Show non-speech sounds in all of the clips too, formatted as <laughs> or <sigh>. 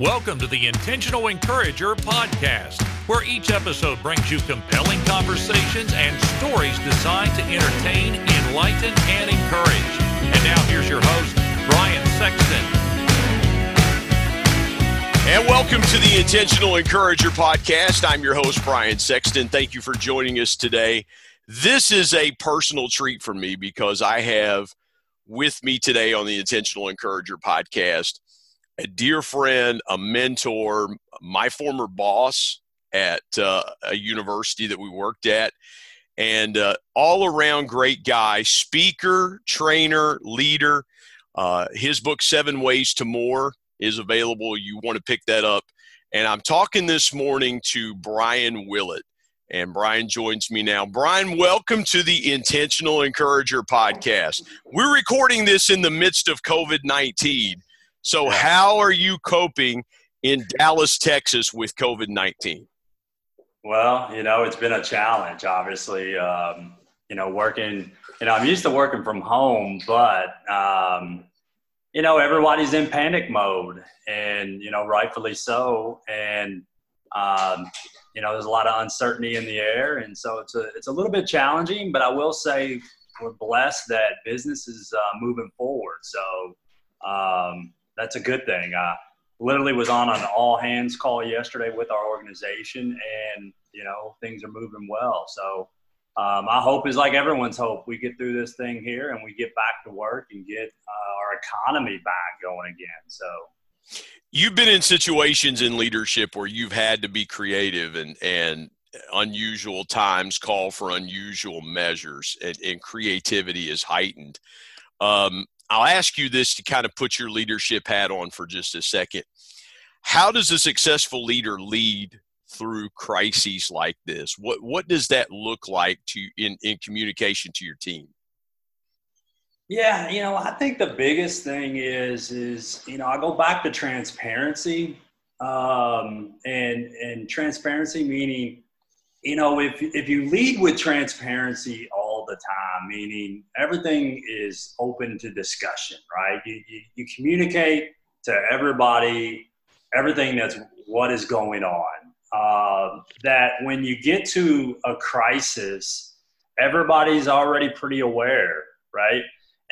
Welcome to the Intentional Encourager podcast, where each episode brings you compelling conversations and stories designed to entertain, enlighten, and encourage. And now here's your host, Brian Sexton. And welcome to the Intentional Encourager podcast. I'm your host, Brian Sexton. Thank you for joining us today. This is a personal treat for me because I have with me today on the Intentional Encourager podcast a dear friend, a mentor, my former boss at uh, a university that we worked at, and uh, all around great guy, speaker, trainer, leader. Uh, his book, Seven Ways to More, is available. You want to pick that up. And I'm talking this morning to Brian Willett. And Brian joins me now. Brian, welcome to the Intentional Encourager podcast. We're recording this in the midst of COVID 19. So, how are you coping in Dallas, Texas with COVID 19? Well, you know, it's been a challenge, obviously. Um, you know, working, you know, I'm used to working from home, but, um, you know, everybody's in panic mode and, you know, rightfully so. And, um, you know, there's a lot of uncertainty in the air. And so it's a, it's a little bit challenging, but I will say we're blessed that business is uh, moving forward. So, um, that's a good thing. I literally was on an all hands call yesterday with our organization, and you know things are moving well. So um, my hope is like everyone's hope. We get through this thing here, and we get back to work and get uh, our economy back going again. So. You've been in situations in leadership where you've had to be creative and, and unusual times call for unusual measures and, and creativity is heightened. Um, I'll ask you this to kind of put your leadership hat on for just a second. How does a successful leader lead through crises like this? What what does that look like to in, in communication to your team? Yeah, you know, I think the biggest thing is is you know I go back to transparency, um, and and transparency meaning, you know, if if you lead with transparency the time, meaning everything is open to discussion, right? You, you, you communicate to everybody everything that's what is going on. Uh, that when you get to a crisis, everybody's already pretty aware, right?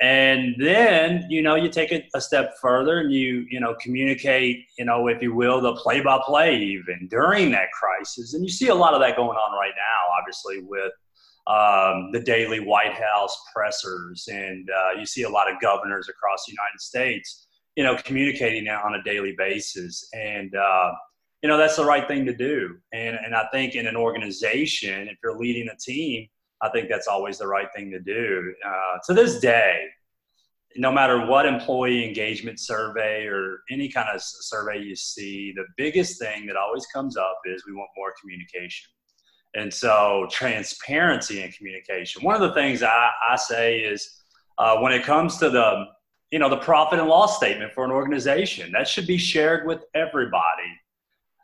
And then, you know, you take it a step further and you, you know, communicate, you know, if you will, the play by play even during that crisis. And you see a lot of that going on right now, obviously, with um, the daily White House pressers, and uh, you see a lot of governors across the United States, you know, communicating on a daily basis, and uh, you know that's the right thing to do. And and I think in an organization, if you're leading a team, I think that's always the right thing to do. Uh, to this day, no matter what employee engagement survey or any kind of survey you see, the biggest thing that always comes up is we want more communication. And so, transparency and communication. One of the things I, I say is uh, when it comes to the you know the profit and loss statement for an organization that should be shared with everybody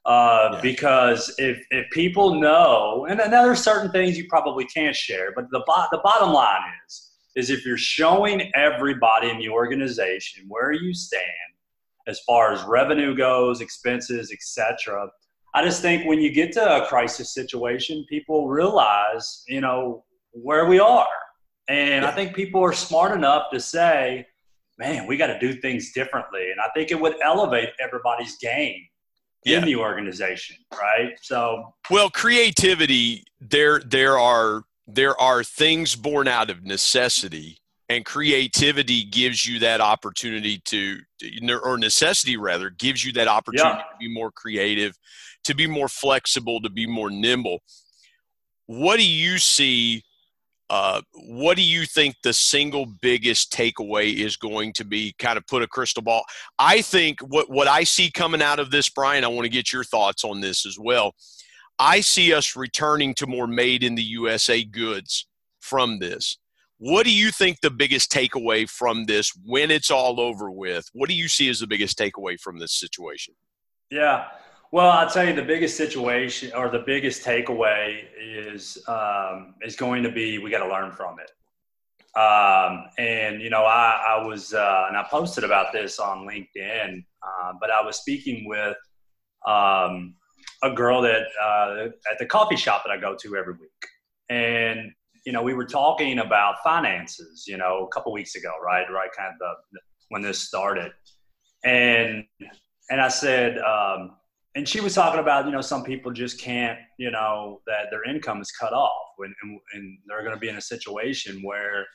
uh, yeah. because if, if people know and then there's certain things you probably can't share but the, bo- the bottom line is is if you're showing everybody in the organization where you stand as far as revenue goes expenses etc I just think when you get to a crisis situation, people realize, you know, where we are. And I think people are smart enough to say, man, we got to do things differently. And I think it would elevate everybody's game in the organization, right? So, well, creativity, there, there are, there are things born out of necessity and creativity gives you that opportunity to or necessity rather gives you that opportunity yeah. to be more creative to be more flexible, to be more nimble. What do you see? Uh, what do you think the single biggest takeaway is going to be? Kind of put a crystal ball. I think what what I see coming out of this, Brian. I want to get your thoughts on this as well. I see us returning to more made in the USA goods from this. What do you think the biggest takeaway from this when it's all over with? What do you see as the biggest takeaway from this situation? Yeah. Well, I'll tell you the biggest situation or the biggest takeaway is um, is going to be we got to learn from it. Um, and you know, I, I was uh, and I posted about this on LinkedIn, uh, but I was speaking with um, a girl that uh, at the coffee shop that I go to every week, and you know, we were talking about finances, you know, a couple weeks ago, right? Right, kind of the, when this started, and and I said, um, and she was talking about, you know, some people just can't, you know, that their income is cut off, when, and, and they're going to be in a situation where,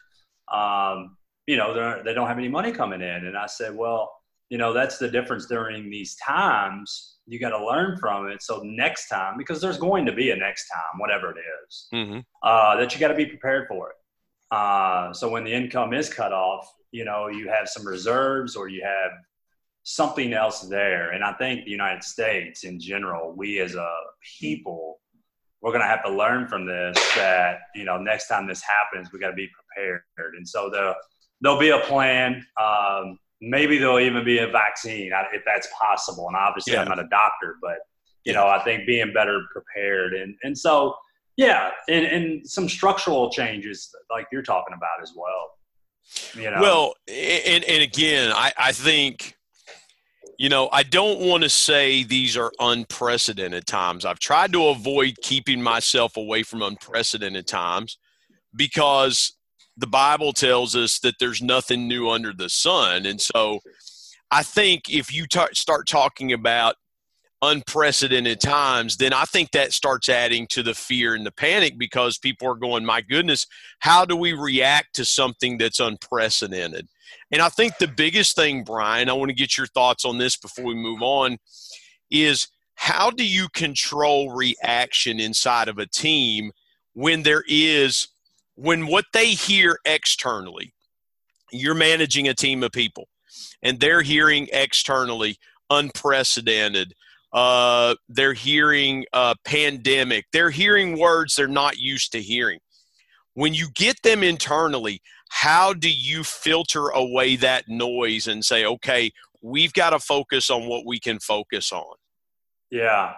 um, you know, they're, they don't have any money coming in, and I said, well, you know, that's the difference during these times you got to learn from it. So next time, because there's going to be a next time, whatever it is, mm-hmm. uh, that you got to be prepared for it. Uh, so when the income is cut off, you know, you have some reserves or you have something else there. And I think the United States in general, we as a people, we're going to have to learn from this that, you know, next time this happens, we got to be prepared. And so the, there'll be a plan. Um, maybe there'll even be a vaccine if that's possible. And obviously, yeah. I'm not a doctor, but you know, I think being better prepared and and so yeah, and, and some structural changes like you're talking about as well. You know, well, and and again, I I think. You know, I don't want to say these are unprecedented times. I've tried to avoid keeping myself away from unprecedented times because the Bible tells us that there's nothing new under the sun. And so I think if you start talking about unprecedented times, then I think that starts adding to the fear and the panic because people are going, my goodness, how do we react to something that's unprecedented? And I think the biggest thing, Brian, I want to get your thoughts on this before we move on, is how do you control reaction inside of a team when there is when what they hear externally, you're managing a team of people, and they're hearing externally unprecedented. Uh, they're hearing uh, pandemic. They're hearing words they're not used to hearing. When you get them internally, how do you filter away that noise and say, okay, we've got to focus on what we can focus on? Yeah.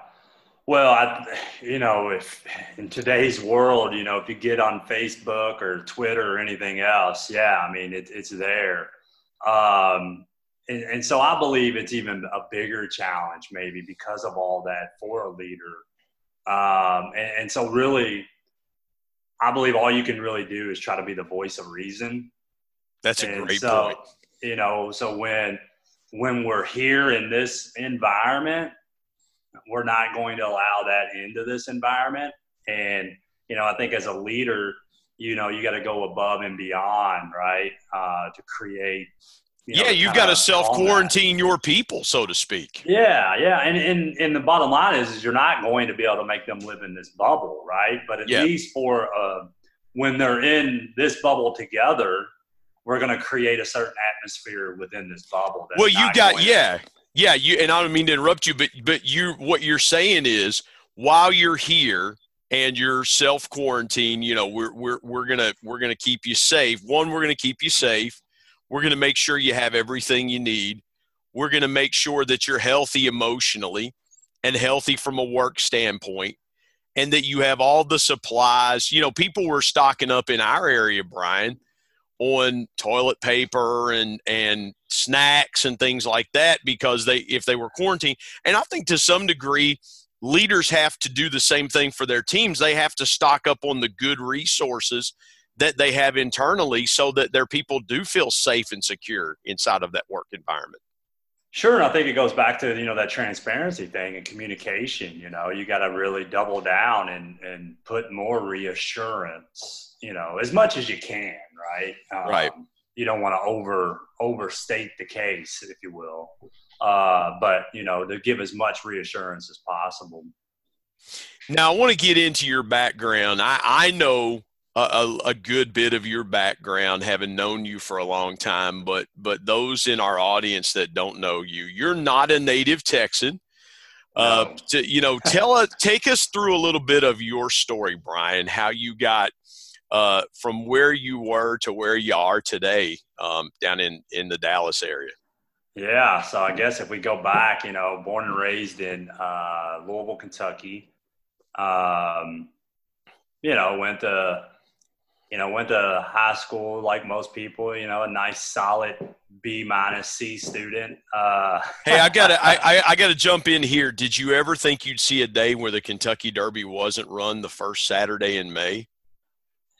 Well, I, you know, if in today's world, you know, if you get on Facebook or Twitter or anything else, yeah, I mean, it, it's there. Um, and, and, so I believe it's even a bigger challenge, maybe because of all that for a leader. Um, and, and, so, really, I believe all you can really do is try to be the voice of reason. That's a and great so, point. You know, so when when we're here in this environment we're not going to allow that into this environment. And, you know, I think as a leader, you know, you got to go above and beyond, right? Uh, to create. You know, yeah, you've got to self quarantine your people, so to speak. Yeah, yeah, and, and and the bottom line is, is you're not going to be able to make them live in this bubble, right? But at yeah. least for uh, when they're in this bubble together, we're going to create a certain atmosphere within this bubble. well, you got yeah, yeah, you and I don't mean to interrupt you, but but you what you're saying is while you're here and you're self quarantine, you know, we're we're we're gonna we're gonna keep you safe. One, we're gonna keep you safe. We're gonna make sure you have everything you need. We're gonna make sure that you're healthy emotionally and healthy from a work standpoint and that you have all the supplies. You know, people were stocking up in our area, Brian, on toilet paper and and snacks and things like that because they if they were quarantined and i think to some degree leaders have to do the same thing for their teams they have to stock up on the good resources that they have internally so that their people do feel safe and secure inside of that work environment Sure, and I think it goes back to you know that transparency thing and communication. You know, you got to really double down and and put more reassurance. You know, as much as you can, right? Um, right. You don't want to over overstate the case, if you will, uh, but you know to give as much reassurance as possible. Now, I want to get into your background. I, I know a, a, good bit of your background, having known you for a long time, but but those in our audience that don't know you, you're not a native Texan. Uh, no. to, you know, <laughs> tell us, take us through a little bit of your story, Brian. How you got uh, from where you were to where you are today, um, down in in the Dallas area. Yeah, so I guess if we go back, you know, born and raised in uh, Louisville, Kentucky. Um, you know, went to you know, went to high school like most people. You know, a nice solid B minus C student. Uh, <laughs> hey, I gotta, I, I, I, gotta jump in here. Did you ever think you'd see a day where the Kentucky Derby wasn't run the first Saturday in May?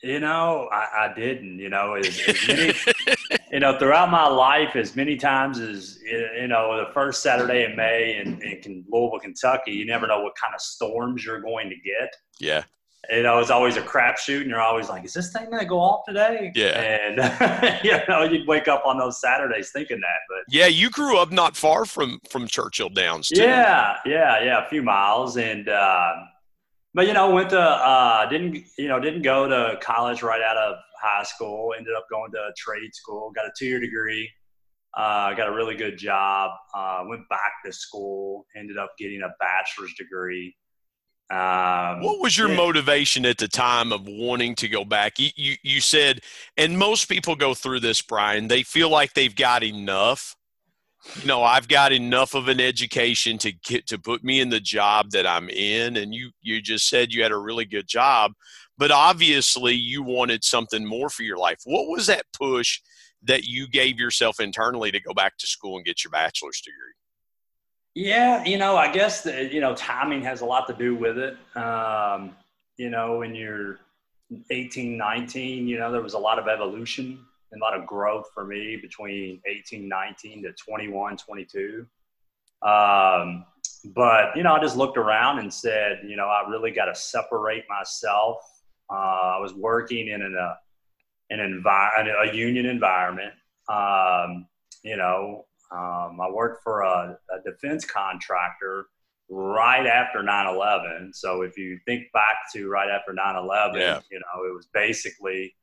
You know, I, I didn't. You know, as, as many, <laughs> you know, throughout my life, as many times as you know, the first Saturday in May in, in Louisville, Kentucky, you never know what kind of storms you're going to get. Yeah you know, it's always a crapshoot, and you're always like, "Is this thing gonna go off today?" Yeah, and <laughs> you know, you'd wake up on those Saturdays thinking that. But yeah, you grew up not far from from Churchill Downs. Too. Yeah, yeah, yeah, a few miles, and uh, but you know, went to uh, didn't you know didn't go to college right out of high school. Ended up going to trade school, got a two year degree. Uh, got a really good job. Uh, went back to school. Ended up getting a bachelor's degree um, what was your yeah. motivation at the time of wanting to go back? You, you, you said, and most people go through this, Brian. They feel like they've got enough. You know, I've got enough of an education to get to put me in the job that I'm in. And you, you just said you had a really good job, but obviously you wanted something more for your life. What was that push that you gave yourself internally to go back to school and get your bachelor's degree? Yeah, you know, I guess you know timing has a lot to do with it. Um, you know, when you're 18, 19, you know, there was a lot of evolution and a lot of growth for me between 18, 19 to 21, 22. Um, but you know, I just looked around and said, you know, I really got to separate myself. Uh, I was working in an, uh, an environment, a union environment. Um, you know, um, I worked for a, a, defense contractor right after 9/11. So if you think back to right after 9/11, yeah. you know it was basically,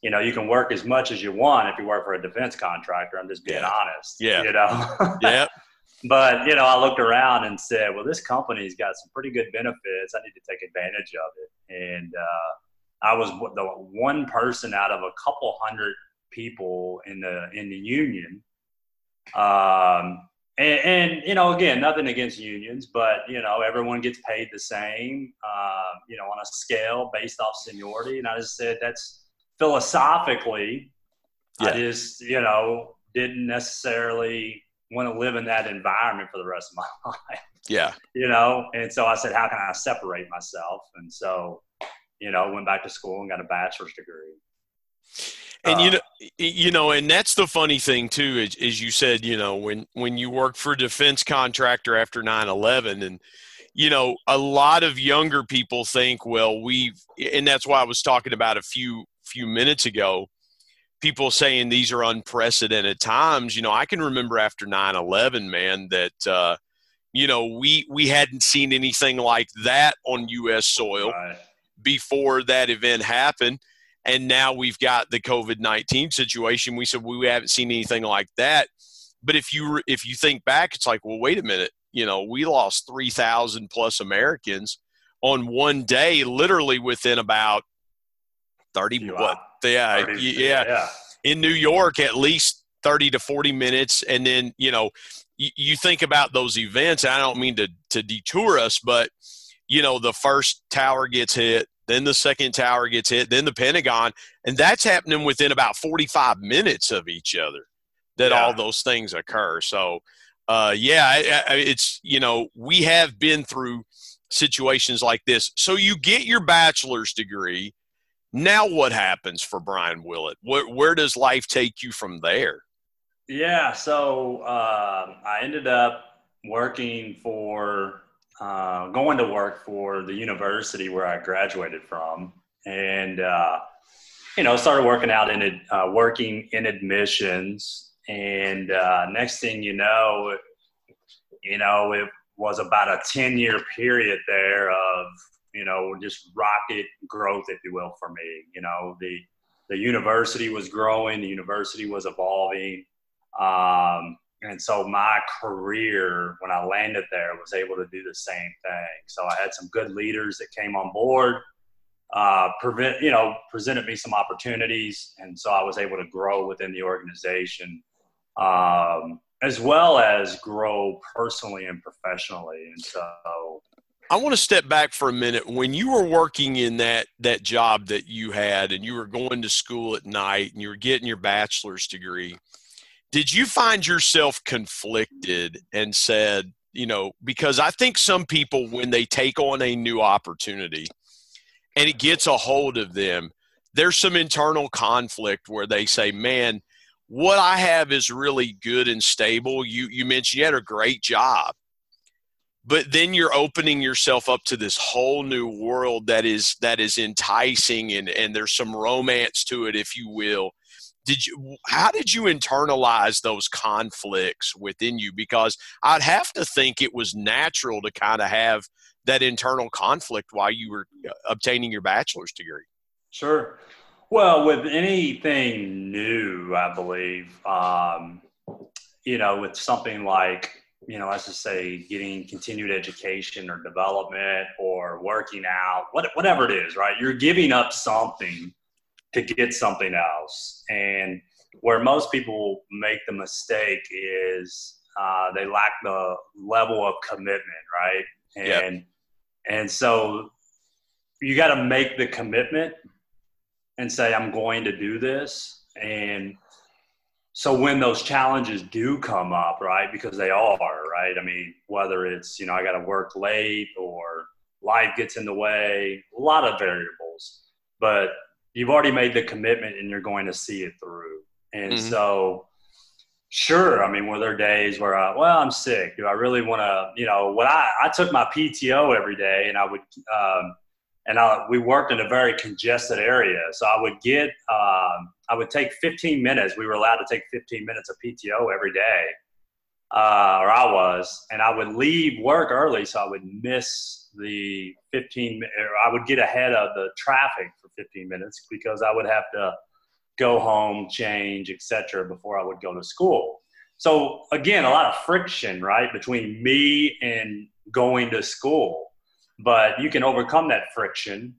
you know, you can work as much as you want if you work for a defense contractor. I'm just being yeah. honest. Yeah. You know. <laughs> yeah. <laughs> But you know, I looked around and said, "Well, this company's got some pretty good benefits. I need to take advantage of it." And uh, I was the one person out of a couple hundred people in the in the union um, and, and, you know, again, nothing against unions, but you know, everyone gets paid the same, uh, you know, on a scale based off seniority. And I just said that's philosophically, yeah. I just you know didn't necessarily want to live in that environment for the rest of my <laughs> life. Yeah, you know, and so I said, how can I separate myself? And so, you know, went back to school and got a bachelor's degree. And uh, you know, you know, and that's the funny thing too, is, is you said, you know, when when you work for a defense contractor after 9-11 and you know, a lot of younger people think, well, we've and that's why I was talking about a few few minutes ago, people saying these are unprecedented times. You know, I can remember after 9-11, man, that uh, you know, we we hadn't seen anything like that on US soil right. before that event happened and now we've got the COVID nineteen situation. We said we haven't seen anything like that. But if you if you think back, it's like, well, wait a minute. You know, we lost three thousand plus Americans on one day, literally within about thirty. Wow. What? Yeah, 30, yeah, yeah. In New York, at least thirty to forty minutes, and then you know, you, you think about those events. I don't mean to to detour us, but you know, the first tower gets hit then the second tower gets hit, then the Pentagon, and that's happening within about 45 minutes of each other that yeah. all those things occur. So, uh, yeah, it's, you know, we have been through situations like this. So you get your bachelor's degree. Now what happens for Brian Willett? Where, where does life take you from there? Yeah, so uh, I ended up working for uh, going to work for the university where I graduated from, and uh, you know started working out in uh, working in admissions. And uh, next thing you know, you know it was about a ten year period there of you know just rocket growth, if you will, for me. You know the the university was growing, the university was evolving. Um, and so my career, when I landed there, was able to do the same thing. So I had some good leaders that came on board, uh, prevent, you know, presented me some opportunities, and so I was able to grow within the organization, um, as well as grow personally and professionally. And so, I want to step back for a minute. When you were working in that that job that you had, and you were going to school at night, and you were getting your bachelor's degree, did you find yourself conflicted and said, you know, because I think some people when they take on a new opportunity, and it gets a hold of them, there's some internal conflict where they say, man, what I have is really good and stable. You you mentioned you had a great job, but then you're opening yourself up to this whole new world that is that is enticing and and there's some romance to it, if you will. Did you how did you internalize those conflicts within you? Because I'd have to think it was natural to kind of have that internal conflict while you were uh, obtaining your bachelor's degree. Sure. Well, with anything new, I believe, um, you know, with something like, you know, let's just say getting continued education or development or working out, what, whatever it is, right? You're giving up something to get something else. And where most people make the mistake is uh, they lack the level of commitment, right? And yep. and so you got to make the commitment and say, I'm going to do this. And so when those challenges do come up, right, because they are, right? I mean, whether it's, you know, I got to work late or life gets in the way, a lot of variables, but you've already made the commitment and you're going to see it through. And mm-hmm. so, sure, I mean, were there days where, I, well, I'm sick. Do I really want to, you know, when I, I took my PTO every day and I would, um, and I, we worked in a very congested area. So I would get, um, I would take 15 minutes. We were allowed to take 15 minutes of PTO every day, uh, or I was, and I would leave work early so I would miss the 15. I would get ahead of the traffic for 15 minutes because I would have to go home, change, etc., before I would go to school. So again, a lot of friction, right, between me and going to school but you can overcome that friction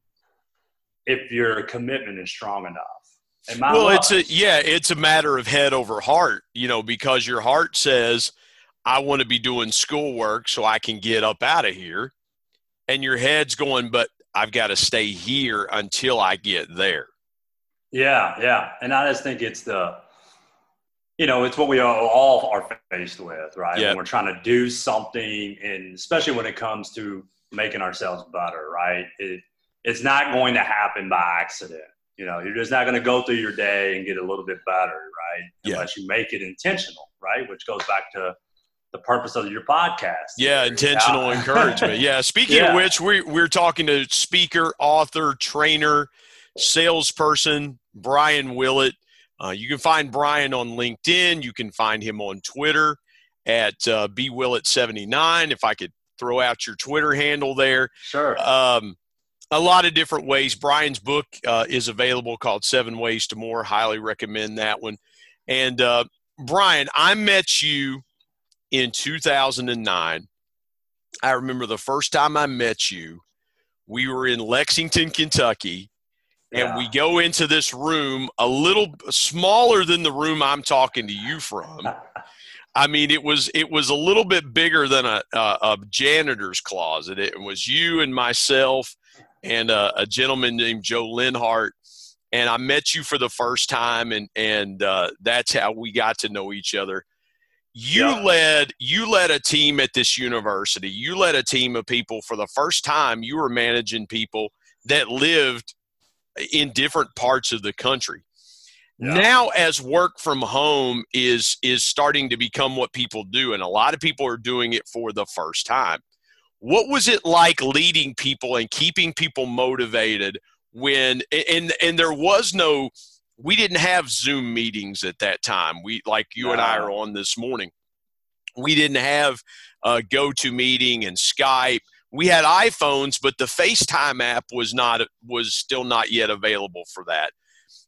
if your commitment is strong enough. well, it's a yeah, it's a matter of head over heart, you know, because your heart says, "I want to be doing schoolwork so I can get up out of here," and your head's going, "But I've got to stay here until I get there." Yeah, yeah, and I just think it's the, you know, it's what we all are faced with, right? Yep. When we're trying to do something, and especially when it comes to making ourselves better, right? It, it's not going to happen by accident. You know, you're just not going to go through your day and get a little bit better, right? Yeah. Unless you make it intentional, right? Which goes back to the purpose of your podcast. Yeah, intentional <laughs> encouragement. Yeah. Speaking yeah. of which, we, we're talking to speaker, author, trainer, salesperson, Brian Willett. Uh, you can find Brian on LinkedIn. You can find him on Twitter at uh, bwillett79. If I could throw out your Twitter handle there. Sure. Um, a lot of different ways. Brian's book uh, is available called Seven Ways to More. Highly recommend that one. And uh, Brian, I met you in 2009. I remember the first time I met you, we were in Lexington, Kentucky, and yeah. we go into this room a little smaller than the room I'm talking to you from. <laughs> I mean, it was it was a little bit bigger than a, a, a janitor's closet. It was you and myself and a, a, gentleman named Joe Linhart. And I met you for the first time, and and uh, that's how we got to know each other. You yeah. led you led a team at this university. You led a team of people for the first time. You were managing people that lived in different parts of the country. Yeah. Now, as work from home is is starting to become what people do, and a lot of people are doing it for the first time. What was it like leading people and keeping people motivated when and and there was no we didn't have Zoom meetings at that time. We like you no. and I are on this morning. We didn't have uh, GoToMeeting and Skype. We had iPhones, but the FaceTime app was not was still not yet available for that.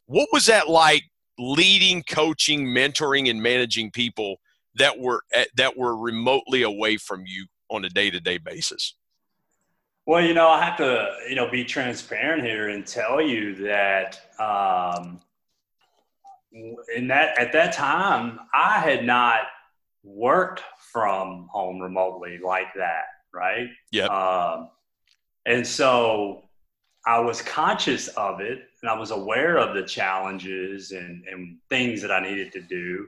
What was that like leading, coaching, mentoring, and managing people that were eh, that were remotely away from you on a day to day basis? Well, you know, I have to, you know, be transparent here and tell you that um, in that at that time, I had not worked from home remotely like that, right? Yeah. Um, And so I was conscious of it and I was aware of the challenges and, and things that I needed to do.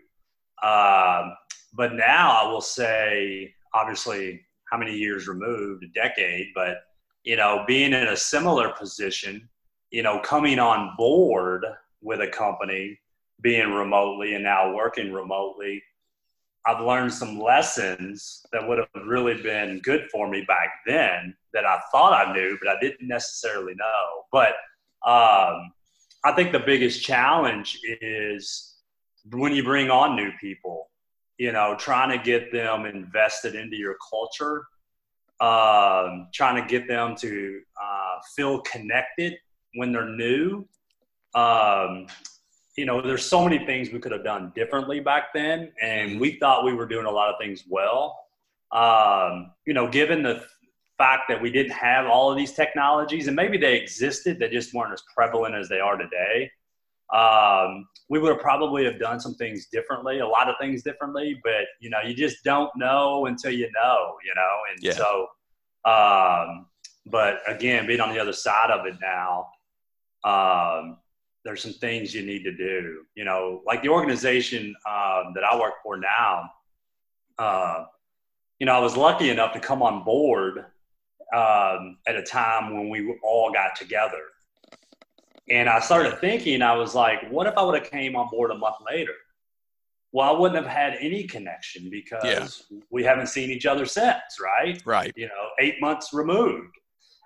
Um, but now I will say, obviously, how many years removed, a decade, but you know, being in a similar position, you know, coming on board with a company, being remotely and now working remotely, I've learned some lessons that would have really been good for me back then that I thought I knew, but I didn't necessarily know. But um, I think the biggest challenge is when you bring on new people, you know, trying to get them invested into your culture um, trying to get them to uh, feel connected when they're new. Um, you know, there's so many things we could have done differently back then, and we thought we were doing a lot of things well. Um, you know, given the fact that we didn't have all of these technologies, and maybe they existed, they just weren't as prevalent as they are today. Um, we would have probably have done some things differently, a lot of things differently, but you know, you just don't know until you know, you know, and yeah. so, um, but again, being on the other side of it now, um, there's some things you need to do, you know, like the organization um, that I work for now. Uh, you know, I was lucky enough to come on board um, at a time when we all got together and I started thinking, I was like, what if I would have came on board a month later? Well, I wouldn't have had any connection because yeah. we haven't seen each other since, right? Right. You know, eight months removed.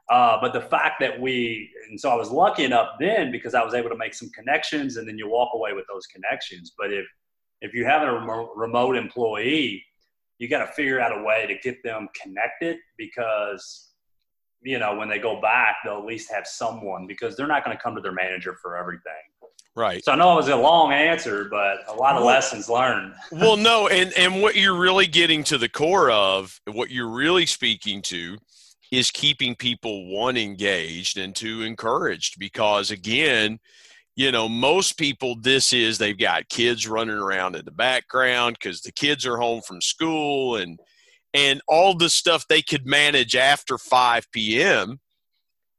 Uh, but the fact that we, and so I was lucky enough then because I was able to make some connections, and then you walk away with those connections. But if if you have a remote employee, you got to figure out a way to get them connected because you know, when they go back, they'll at least have someone because they're not going to come to their manager for everything. Right. So I know it was a long answer, but a lot of well, lessons learned. <laughs> well, no, and and what you're really getting to the core of, what you're really speaking to, is keeping people one engaged and two encouraged because again, you know, most people this is they've got kids running around in the background because the kids are home from school and and all the stuff they could manage after 5 p.m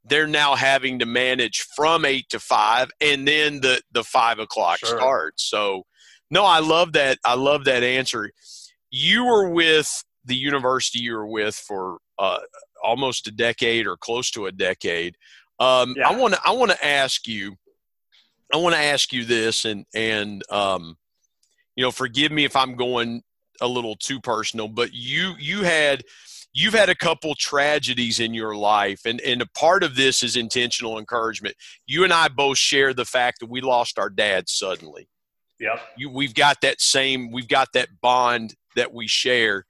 they're now having to manage from 8 to 5 and then the the 5 o'clock sure. starts so no i love that i love that answer you were with the university you were with for uh, almost a decade or close to a decade. Um, yeah. i want to i want to ask you i want to ask you this and and um, you know forgive me if i'm going a little too personal, but you you had you've had a couple tragedies in your life and and a part of this is intentional encouragement. You and i both share the fact that we lost our dad suddenly. Yep. You, we've got that same we've got that bond that we share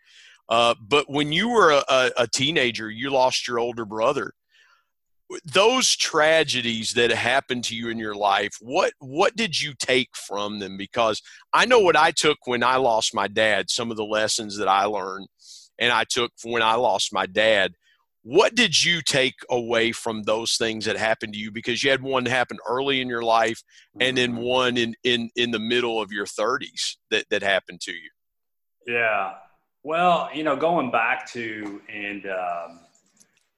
uh, but when you were a, a, teenager you lost your older brother. Those tragedies that happened to you in your life what what did you take from them? Because i know what i took when i lost my dad some of the lessons that i learned and i took when i lost my dad. What did you take away from those things that happened to you? Because you had one happen early in your life and then mm-hmm. one in in in the middle of your 30s that that happened to you. Yeah well you know going back to and um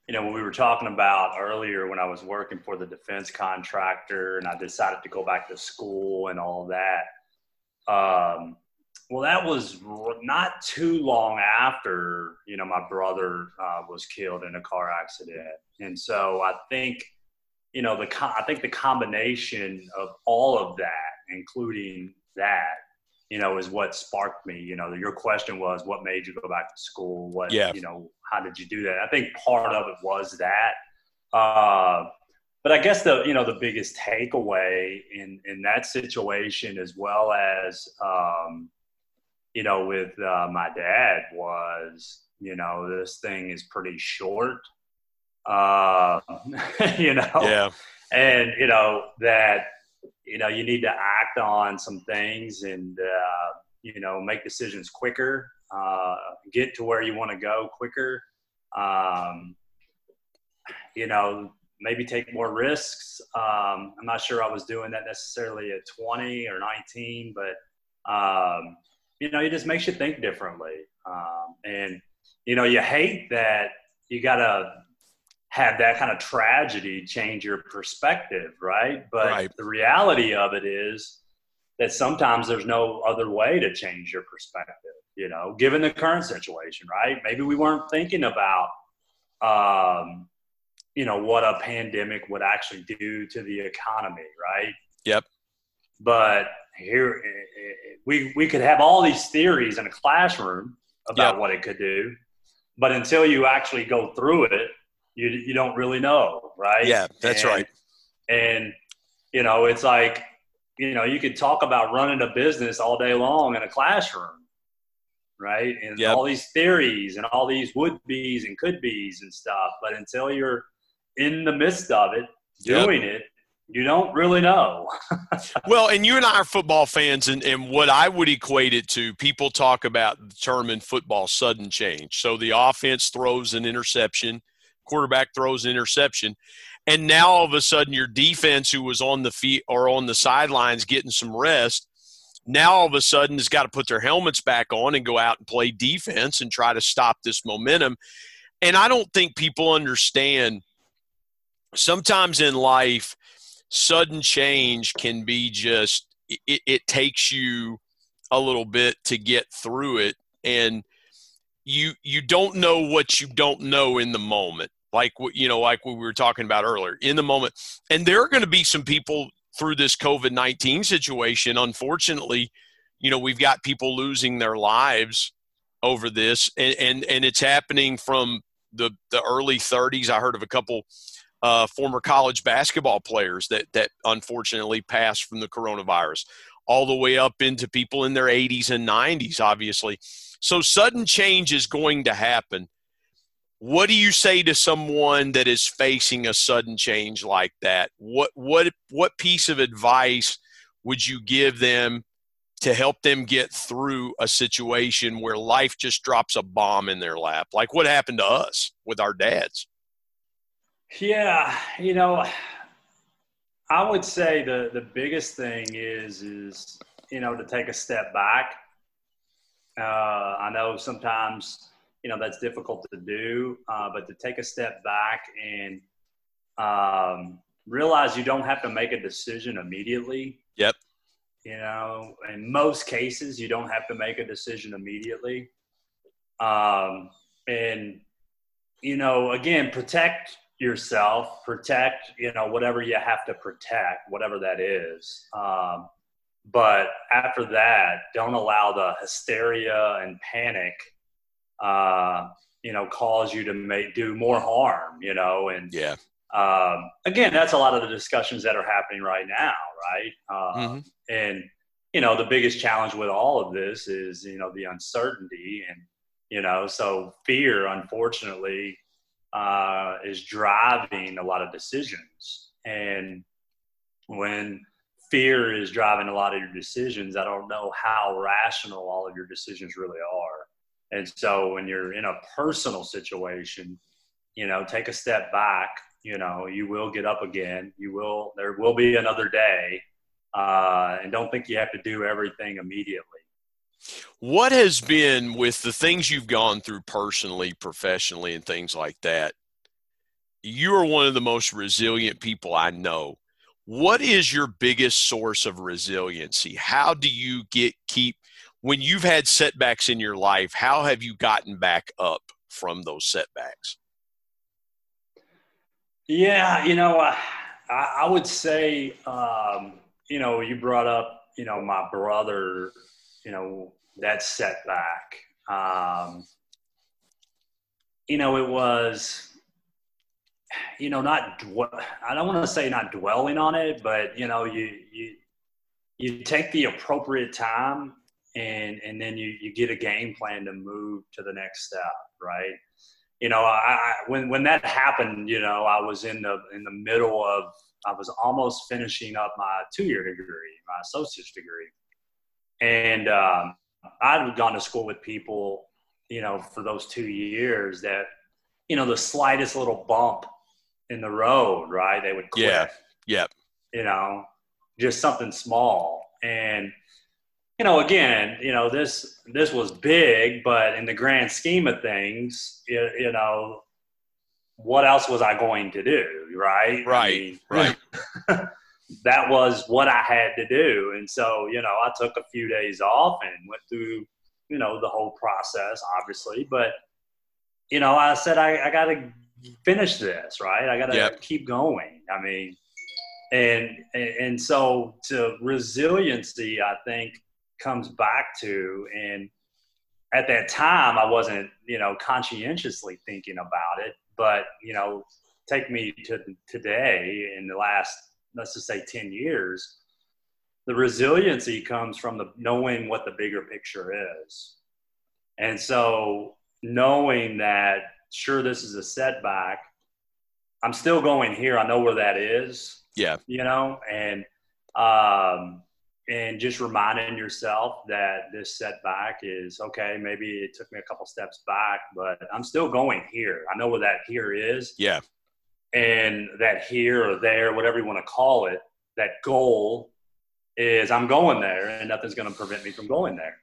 you know, when we were talking about earlier when I was working for the defense contractor and I decided to go back to school and all that. Um, well, that was not too long after, you know, my brother uh, was killed in a car accident. And so I think, you know, the, I think the combination of all of that, including that, you know, is what sparked me. You know, your question was what made you go back to school? What, yeah. you know, how did you do that? I think part of it was that. Uh, but I guess the you know the biggest takeaway in in that situation, as well as um, you know with uh, my dad, was you know this thing is pretty short. Uh, <laughs> you know, yeah, and you know that you know you need to act on some things and uh, you know make decisions quicker uh, get to where you want to go quicker um, you know maybe take more risks um, i'm not sure i was doing that necessarily at 20 or 19 but um, you know it just makes you think differently um, and you know you hate that you gotta have that kind of tragedy change your perspective, right? But Right. the reality of it is that sometimes there's no other way to change your perspective, you know, given the current situation, right? Maybe we weren't thinking about, um, you know, what a pandemic would actually do to the economy, right? Yep. But here, we, we could have all these theories in a classroom about Yep. what it could do, but until you actually go through it, you, you don't really know, right? Yeah, that's And- right. And, you know, it's like, you know, you could talk about running a business all day long in a classroom, right? And Yep. all these theories and all these would be's and could be's and stuff. But until you're in the midst of it, Yep. doing it, you don't really know. <laughs> Well, and you and I are football fans, and, and what I would equate it to, people talk about the term in football sudden change. So the offense throws an interception, quarterback throws an interception, and now all of a sudden your defense, who was on the feet or on the sidelines getting some rest, now all of a sudden has got to put their helmets back on and go out and play defense and try to stop this momentum. And I don't think people understand sometimes in life sudden change can be just it, it takes you a little bit to get through it and you you don't know what you don't know in the moment like what you know like we were talking about earlier in the moment and there are going to be some people through this covid-19 situation unfortunately you know we've got people losing their lives over this and and, and it's happening from the the early 30s i heard of a couple uh, former college basketball players that that unfortunately passed from the coronavirus, all the way up into people in their 80s and 90s, obviously. So sudden change is going to happen. What do you say to someone that is facing a sudden change like that? What what what piece of advice would you give them to help them get through a situation where life just drops a bomb in their lap, like what happened to us with our dads? Yeah, you know, I would say the the biggest thing is is you know to take a step back. Uh, I know sometimes you know that's difficult to do, uh, but to take a step back and um, realize you don't have to make a decision immediately. Yep. You know, in most cases, you don't have to make a decision immediately. Um, and you know, again, protect yourself, protect, you know, whatever you have to protect, whatever that is. Um, but after that, don't allow the hysteria and panic, uh, you know, cause you to make do more harm, you know, and Yeah. um, again, that's a lot of the discussions that are happening right now, right? Uh, Mhm. And you know, the biggest challenge with all of this is you know the uncertainty, and you know, so fear, unfortunately, uh, is driving a lot of decisions. And when fear is driving a lot of your decisions, I don't know how rational all of your decisions really are. And so when you're in a personal situation, you know, take a step back, you know, you will get up again. You will, there will be another day. Uh, and don't think you have to do everything immediately. What has been with the things you've gone through personally, professionally, and things like that? You are one of the most resilient people I know. What is your biggest source of resiliency? How do you get keep when you've had setbacks in your life? How have you gotten back up from those setbacks? Yeah, you know, I, I would say, um, you know, you brought up, you know, my brother, you know, that setback. Um, you know, it was, you know, not, dw- I don't want to say not dwelling on it, but, you know, you, you, you take the appropriate time and, and then you, you get a game plan to move to the next step, right? you know, I, I, when when that happened, you know, I was in the in the middle of I was almost finishing up my two year degree, my associate's degree, and um, I'd gone to school with people, you know, for those two years that, you know, the slightest little bump in the road, right, they would quit. Yeah. Yep. You know, just something small, and you know, again, you know, this this was big, but in the grand scheme of things, you, you know, what else was I going to do? Right. Right. I mean, right. <laughs> that was what I had to do. And so, you know, I took a few days off and went through, you know, the whole process, obviously. But, you know, I said, I, I got to finish this, right? I got to yep. keep going. I mean, and, and so to resiliency, I think comes back to, and at that time, I wasn't, you know, conscientiously thinking about it, but, you know, take me to today in the last let's just say 10 years the resiliency comes from the knowing what the bigger picture is. And so knowing that sure this is a setback i'm still going here. I know where that is. Yeah. You know and um and just reminding yourself that this setback is okay maybe it took me a couple steps back but i'm still going here i know where that here is yeah and that here or there, whatever you want to call it, that goal is I'm going there, and nothing's going to prevent me from going there.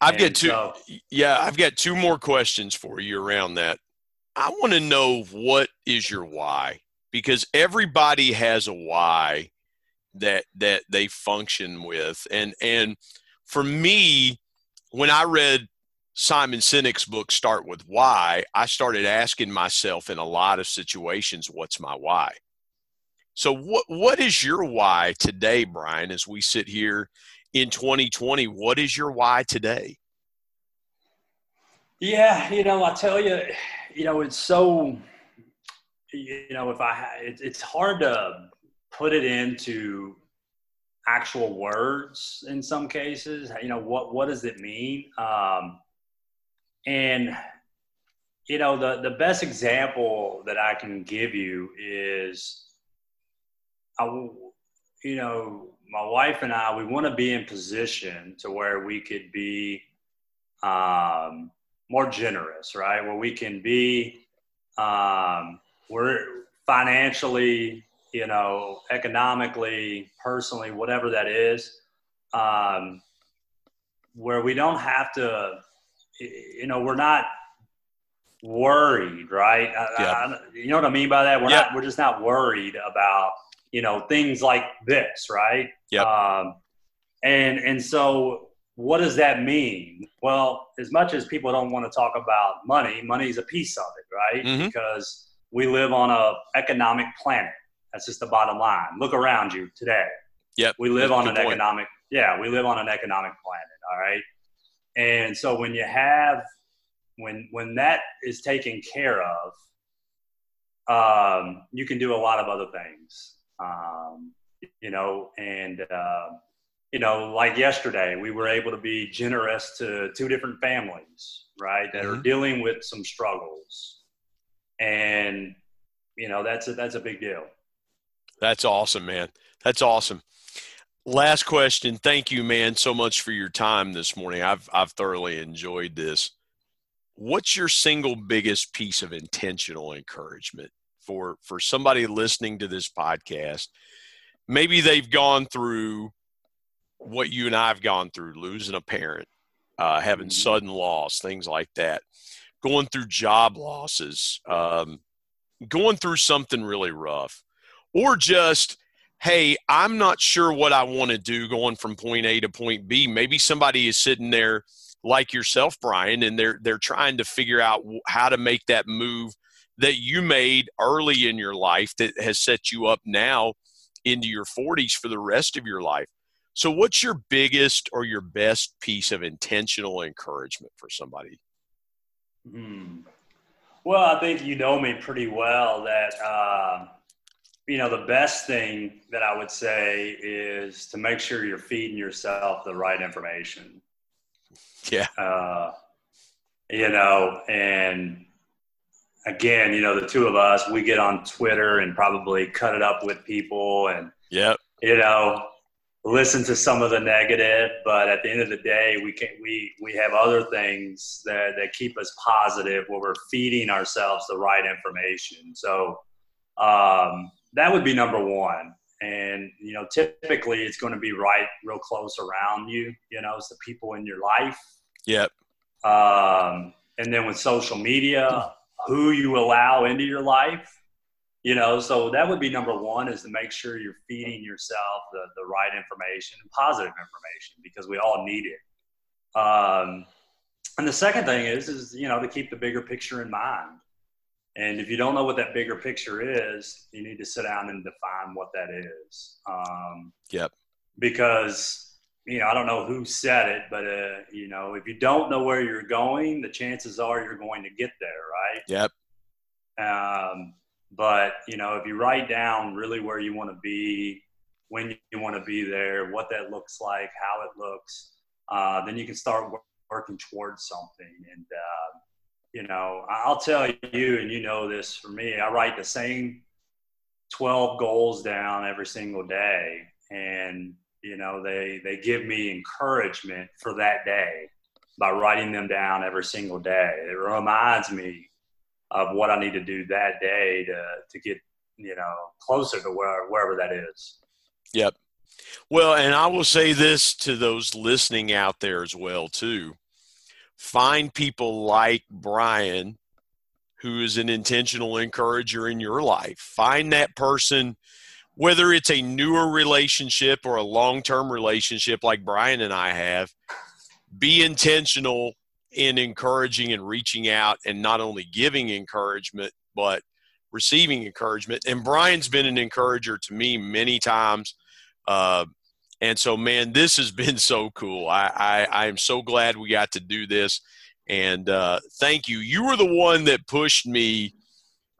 I've got two. So, yeah, I've got two more questions for you around that. I want to know what is your why because everybody has a why that that they function with, and and for me, when I read Simon Sinek's book, Start With Why, I started asking myself in a lot of situations, what's my why? So, what, what is your why today, Brian, as we sit here in 2020? What is your why today? Yeah, you know, I tell you, you know, it's so, you know, if I, it, it's hard to put it into actual words in some cases. You know, what, what does it mean? Um, and you know, the the best example that I can give you is, I, you know, my wife and I, we want to be in position to where we could be um, more generous, right? Where we can be, um, we're financially, you know, economically, personally, whatever that is, um, where we don't have to you know, we're not worried, right? Yeah. I, you know what I mean by that? We're yeah. not. We're just not worried about you know things like this, right? Yeah. Um, and and so what does that mean? Well, as much as people don't want to talk about money, money is a piece of it, right? Mm-hmm. Because we live on a economic planet. That's just the bottom line. Look around you today. Yep. We live That's on an point. economic. Yeah, we live on an economic planet. All right. And so when you have when when that is taken care of, um, you can do a lot of other things. Um, you know, and uh, you know, like yesterday, we were able to be generous to two different families, right, that mm-hmm. are dealing with some struggles, and you know, that's a, that's a big deal. That's awesome, man. That's awesome. Last question. Thank you, man, so much for your time this morning. I've I've thoroughly enjoyed this. What's your single biggest piece of intentional encouragement for for somebody listening to this podcast? Maybe they've gone through what you and I've gone through, losing a parent, uh, having mm-hmm. sudden loss, things like that, going through job losses, um, going through something really rough, or just hey, I'm not sure what I want to do going from point A to point B. Maybe somebody is sitting there like yourself, Brian, and they're they're trying to figure out how to make that move that you made early in your life that has set you up now into your 40s for the rest of your life. So, what's your biggest or your best piece of intentional encouragement for somebody? Hmm. Well, I think you know me pretty well that uh, you know, the best thing that I would say is to make sure you're feeding yourself the right information. Yeah. Uh, you know, and again, you know, the two of us, we get on Twitter and probably cut it up with people and, yep. you know, listen to some of the negative, but at the end of the day, we can we we have other things that that keep us positive where we're feeding ourselves the right information. So, um, that would be number one. And, you know, typically it's going to be right real close around you. You know, it's the people in your life. Yep. Um, and then with social media, who you allow into your life. You know, so that would be number one is to make sure you're feeding yourself the, the right information and positive information because we all need it. Um, and the second thing is, is, you know, to keep the bigger picture in mind. And if you don't know what that bigger picture is, you need to sit down and define what that is. Um, yep. Because, you know, I don't know who said it, but, uh, you know, if you don't know where you're going, the chances are you're going to get there, right? Yep. Um, but, you know, if you write down really where you want to be, when you want to be there, what that looks like, how it looks, uh, then you can start working towards something. And, uh, you know, I'll tell you, and you know this for me, I write the same 12 goals down every single day. And, you know, they, they give me encouragement for that day by writing them down every single day. It reminds me of what I need to do that day to, to get, you know, closer to where, wherever that is. Yep. Well, and I will say this to those listening out there as well, too find people like Brian, who is an intentional encourager in your life. Find that person, whether it's a newer relationship or a long term relationship like Brian and I have, be intentional in encouraging and reaching out and not only giving encouragement, but receiving encouragement. And Brian's been an encourager to me many times. Uh, and so, man, this has been so cool. I, I, I am so glad we got to do this. And uh, thank you. You were the one that pushed me.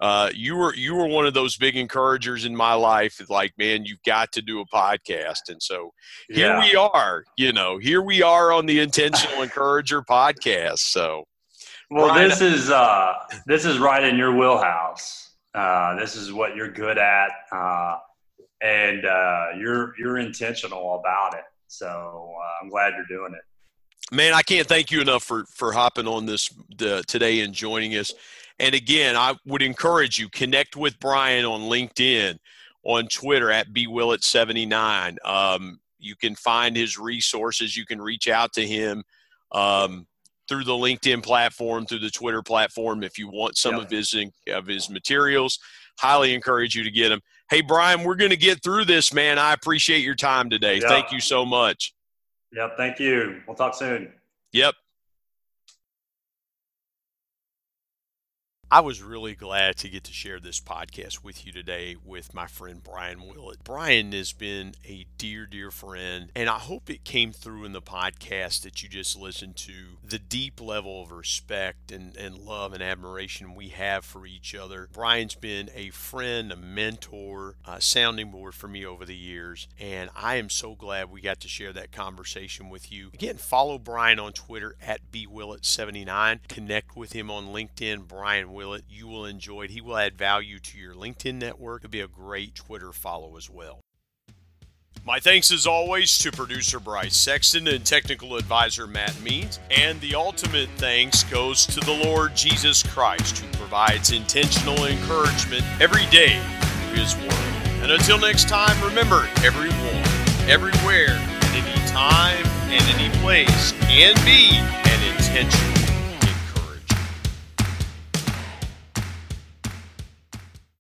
Uh, you were you were one of those big encouragers in my life. Like, man, you've got to do a podcast. And so here yeah. we are. You know, here we are on the Intentional <laughs> Encourager podcast. So, well, Brian, this is uh, this is right in your wheelhouse. Uh, this is what you're good at. Uh, and uh, you're you're intentional about it. So uh, I'm glad you're doing it. Man, I can't thank you enough for for hopping on this the, today and joining us. And again, I would encourage you connect with Brian on LinkedIn, on Twitter at bwillett79. Um, you can find his resources. You can reach out to him um, through the LinkedIn platform, through the Twitter platform. If you want some yep. of his of his materials, highly encourage you to get them. Hey, Brian, we're going to get through this, man. I appreciate your time today. Yep. Thank you so much. Yep. Thank you. We'll talk soon. Yep. I was really glad to get to share this podcast with you today with my friend Brian Willett. Brian has been a dear, dear friend, and I hope it came through in the podcast that you just listened to the deep level of respect and, and love and admiration we have for each other. Brian's been a friend, a mentor, a sounding board for me over the years, and I am so glad we got to share that conversation with you. Again, follow Brian on Twitter at bwillett79, connect with him on LinkedIn, Brian Willett Willett. You will enjoy it. He will add value to your LinkedIn network. It'll be a great Twitter follow as well. My thanks as always to producer Bryce Sexton and technical advisor Matt Means. And the ultimate thanks goes to the Lord Jesus Christ, who provides intentional encouragement every day through His Word. And until next time, remember everyone, everywhere, at any time, and any place can be an intentional